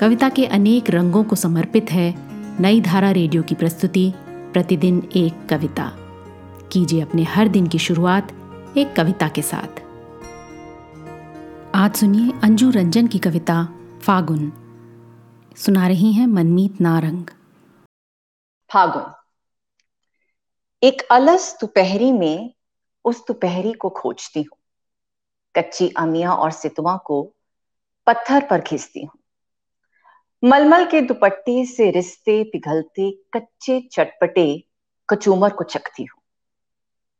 कविता के अनेक रंगों को समर्पित है नई धारा रेडियो की प्रस्तुति, प्रतिदिन एक कविता। कीजिए अपने हर दिन की शुरुआत एक कविता के साथ। आज सुनिए अंजू रंजन की कविता, फागुन। सुना रही हैं मनमीत नारंग। फागुन। एक अलस दोपहरी में उस दोपहरी को खोजती हूँ। कच्ची अमिया और सितुआ को पत्थर पर खींचती हूँ। मलमल के दुपट्टे से रिश्ते पिघलते, कच्चे चटपटे, कचूमर को चखती हूँ।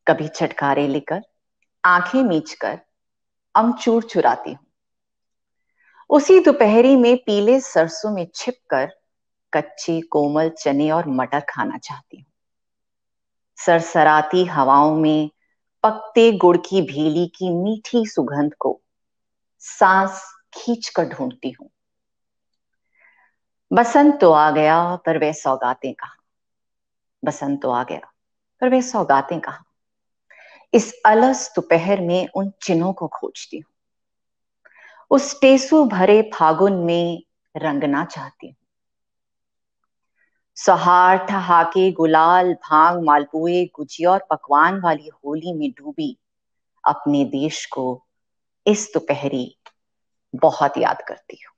कभी छटकारे लेकर, आँखें मीच कर अमचूर चुराती हूँ। उसी दोपहरी में पीले सरसों में छिपकर, कच्चे कोमल चने और मटर खाना चाहती हूँ। सरसराती हवाओं में पकते गुड़ की भीली की मीठी सुगंध को सांस खींच कर ढूंढती हूँ। बसंत तो आ गया, पर वह सौगातें कहा? बसंत तो आ गया, पर वह सौगातें कहा? इस अलस दोपहर में उन चिन्हों को खोजती हूँ। उस टेसु भरे फागुन में रंगना चाहती हूँ। सहार ठहाके गुलाल भाँग मालपुए गुजिया और पकवान वाली होली में डूबी अपने देश को इस दोपहरी बहुत याद करती हूँ।